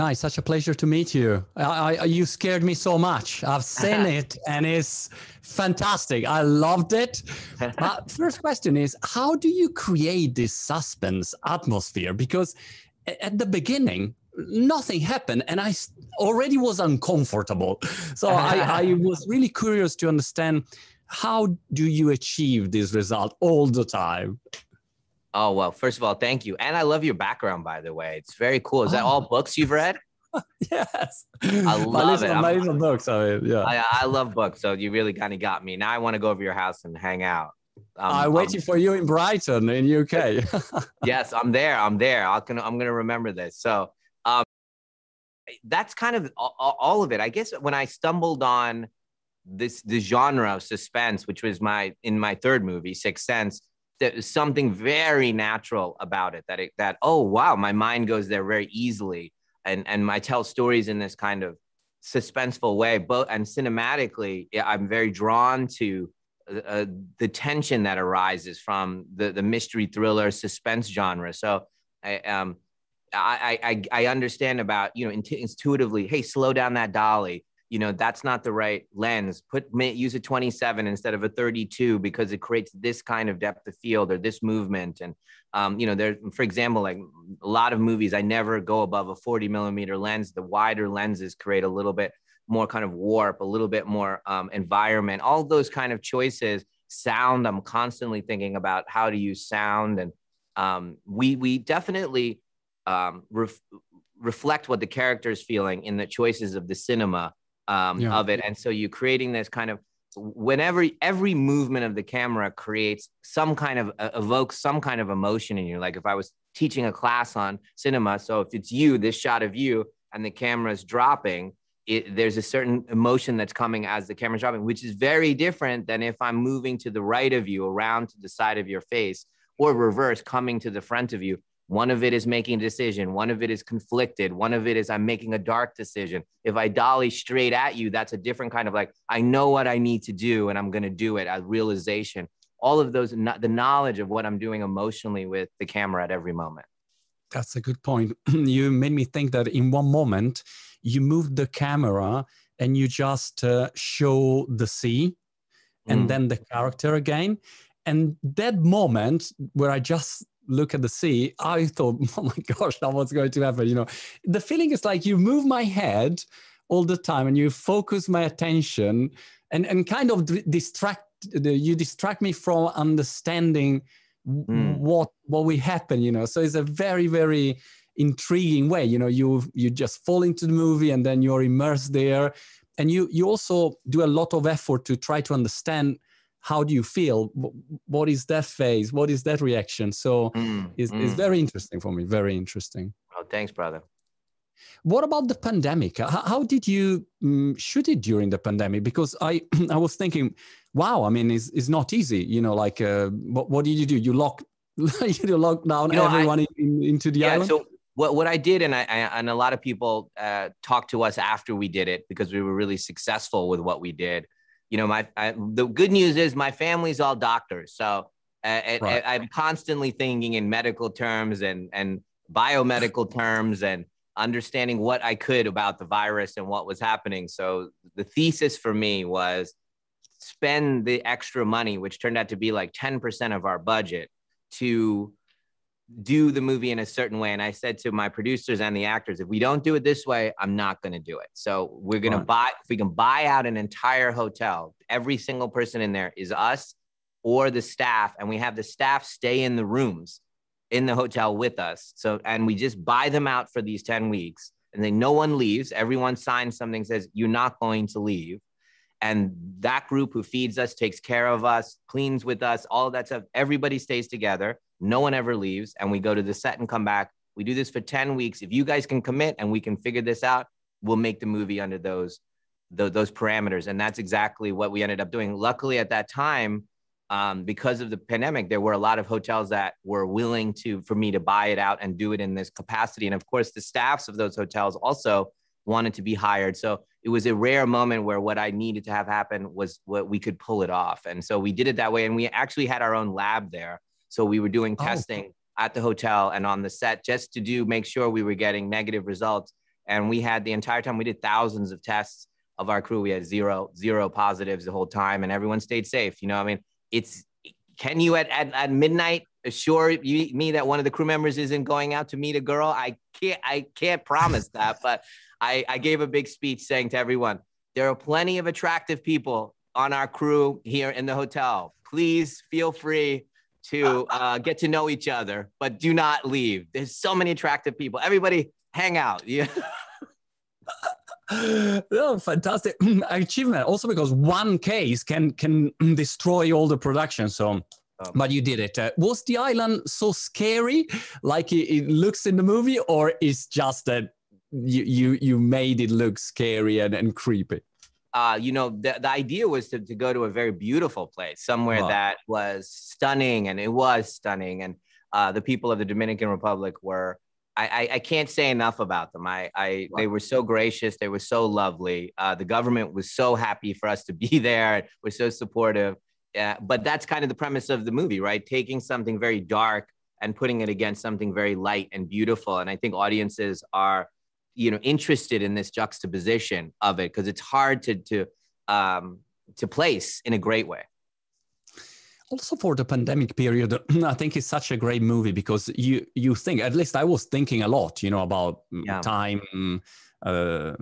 Nice, such a pleasure to meet you. I, I, you scared me so much. I've seen it and it's fantastic. I loved it. First question is how do you create this suspense atmosphere? Because at the beginning, nothing happened and I already was uncomfortable. So I, I was really curious to understand how do you achieve this result all the time? Oh well, first of all, thank you, and I love your background. By the way, it's very cool. Is that all oh. books you've read? yes, I love it. Little books. I mean, yeah, I, I, love books. So you really kind of got me. Now I want to go over your house and hang out. Um, I'm waiting um, for you in Brighton, in UK. yes, I'm there. I'm there. I'm gonna I'm gonna remember this. So um, that's kind of all, all of it. I guess when I stumbled on this the genre of suspense, which was my in my third movie, Sixth Sense there's something very natural about it that it that oh wow my mind goes there very easily. And and I tell stories in this kind of suspenseful way but and cinematically I'm very drawn to uh, uh, the tension that arises from the the mystery thriller suspense genre. So I um I I I understand about you know intuitively hey slow down that dolly you know that's not the right lens. Put use a 27 instead of a 32 because it creates this kind of depth of field or this movement. And um, you know there for example like a lot of movies i never go above a 40 millimeter lens. The wider lenses create a little bit more kind of warp a little bit more um, environment. All those kind of choices sound i'm constantly thinking about how to use sound. And um, we we definitely um, ref- reflect what the character is feeling in the choices of the cinema um, yeah. of it. And so you're creating this kind of whenever every movement of the camera creates some kind of uh, evokes some kind of emotion in you. Like if I was teaching a class on cinema, so if it's you, this shot of you, and the camera is dropping, it, there's a certain emotion that's coming as the camera's dropping, which is very different than if I'm moving to the right of you, around to the side of your face, or reverse, coming to the front of you. One of it is making a decision. One of it is conflicted. One of it is I'm making a dark decision. If I dolly straight at you, that's a different kind of like, I know what I need to do and I'm going to do it, a realization. All of those, the knowledge of what I'm doing emotionally with the camera at every moment. That's a good point. you made me think that in one moment, you moved the camera and you just uh, show the sea and mm. then the character again. And that moment where I just look at the sea, I thought, oh my gosh, now what's going to happen? You know, the feeling is like you move my head all the time and you focus my attention and, and kind of distract you distract me from understanding mm. what what will happen you know so it's a very very intriguing way you know you you just fall into the movie and then you're immersed there and you you also do a lot of effort to try to understand how do you feel? What is that phase? What is that reaction? So mm, it's, mm. it's very interesting for me very interesting. Oh thanks brother. What about the pandemic? How, how did you um, shoot it during the pandemic? Because i i was thinking wow i mean it's, it's not easy you know like uh, what, what did you do? You lock you lock down you know, everyone I, in, into the yeah, island? so what, what I did, and I, I and a lot of people uh, talked to us after we did it because we were really successful with what we did you know, my I, the good news is my family's all doctors, so uh, right. I, am constantly thinking in medical terms and and biomedical terms and understanding what I could about the virus and what was happening. So the thesis for me was spend the extra money, which turned out to be like 10% of our budget, to do the movie in a certain way. And I said to my producers and the actors, if we don't do it this way, I'm not going to do it. So we're going to buy, if we can buy out an entire hotel, every single person in there is us or the staff. And we have the staff stay in the rooms in the hotel with us. So, and we just buy them out for these 10 weeks. And then no one leaves. Everyone signs something says, you're not going to leave. And that group who feeds us, takes care of us, cleans with us, all of that stuff, everybody stays together no one ever leaves. And we go to the set and come back. We do this for 10 weeks. If you guys can commit and we can figure this out, we'll make the movie under those, those, those parameters. And that's exactly what we ended up doing. Luckily, at that time, um, because of the pandemic, there were a lot of hotels that were willing to for me to buy it out and do it in this capacity. And of course, the staffs of those hotels also wanted to be hired. So it was a rare moment where what I needed to have happen was what we could pull it off. And so we did it that way. And we actually had our own lab there. So we were doing oh. testing at the hotel and on the set just to do make sure we were getting negative results. and we had the entire time we did thousands of tests of our crew. We had zero zero positives the whole time, and everyone stayed safe. You know, I mean, it's can you at at, at midnight assure you, me that one of the crew members isn't going out to meet a girl? I can't I can't promise that, but I, I gave a big speech saying to everyone, there are plenty of attractive people on our crew here in the hotel. Please feel free to uh, get to know each other, but do not leave. There's so many attractive people. Everybody hang out. Yeah. oh, fantastic achievement! Also, because one case can can destroy all the production. So, oh. but you did it. Uh, was the island so scary, like it, it, looks in the movie, or is just that you you you made it look scary and, and creepy? uh, you know, the, the idea was to, to go to a very beautiful place, somewhere wow. that was stunning, and it was stunning. And uh, the people of the Dominican Republic were, I, I, I can't say enough about them. I, I wow. they were so gracious, they were so lovely. Uh, the government was so happy for us to be there, was so supportive. Uh, but that's kind of the premise of the movie, right? Taking something very dark and putting it against something very light and beautiful. And I think audiences are you know interested in this juxtaposition of it because it's hard to to um, to place in a great way also for the pandemic period i think it's such a great movie because you you think at least i was thinking a lot you know about mm, yeah. time uh,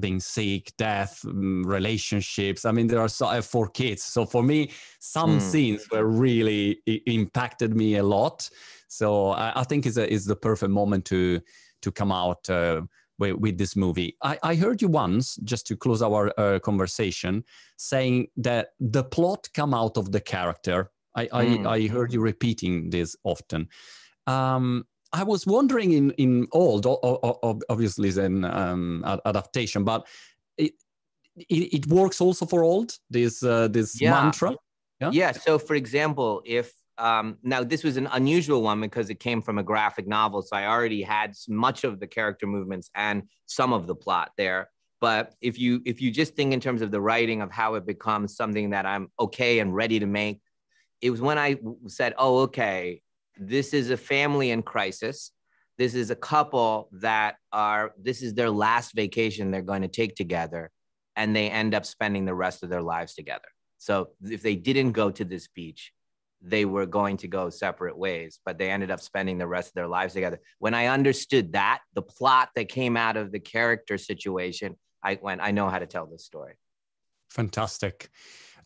being sick death mm, relationships i mean there are so I have four kids so for me some mm. scenes were really impacted me a lot so i, I think it's, a, it's the perfect moment to to come out uh, with, with, this movie. I, I, heard you once, just to close our uh, conversation, saying that the plot come out of the character. I, mm. I, I, heard you repeating this often. Um, I was wondering in in old, obviously, is an um, adaptation, but it, it, it works also for old. This uh, this yeah. mantra. Yeah. Yeah. So, for example, if um, now this was an unusual one because it came from a graphic novel, so I already had much of the character movements and some of the plot there. But if you if you just think in terms of the writing of how it becomes something that I'm okay and ready to make, it was when I said, "Oh, okay, this is a family in crisis. This is a couple that are this is their last vacation they're going to take together, and they end up spending the rest of their lives together. So if they didn't go to this beach, they were going to go separate ways, but they ended up spending the rest of their lives together. When I understood that, the plot that came out of the character situation, I went, I know how to tell this story. Fantastic.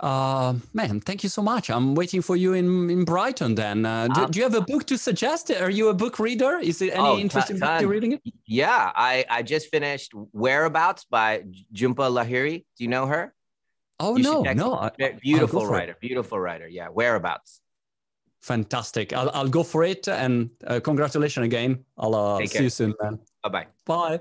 Uh, man, thank you so much. I'm waiting for you in, in Brighton then. Uh, do, um, do, you have a book to suggest? Are you a book reader? Is it any oh, interesting book you're reading? It? Yeah, I, I just finished Whereabouts by Jhumpa Lahiri. Do you know her? Oh, you no, no. beautiful writer, beautiful writer. Yeah, Whereabouts. Fantastic. I'll, I'll go for it. And uh, congratulations again. I'll uh, see you soon, man. Bye-bye. Bye.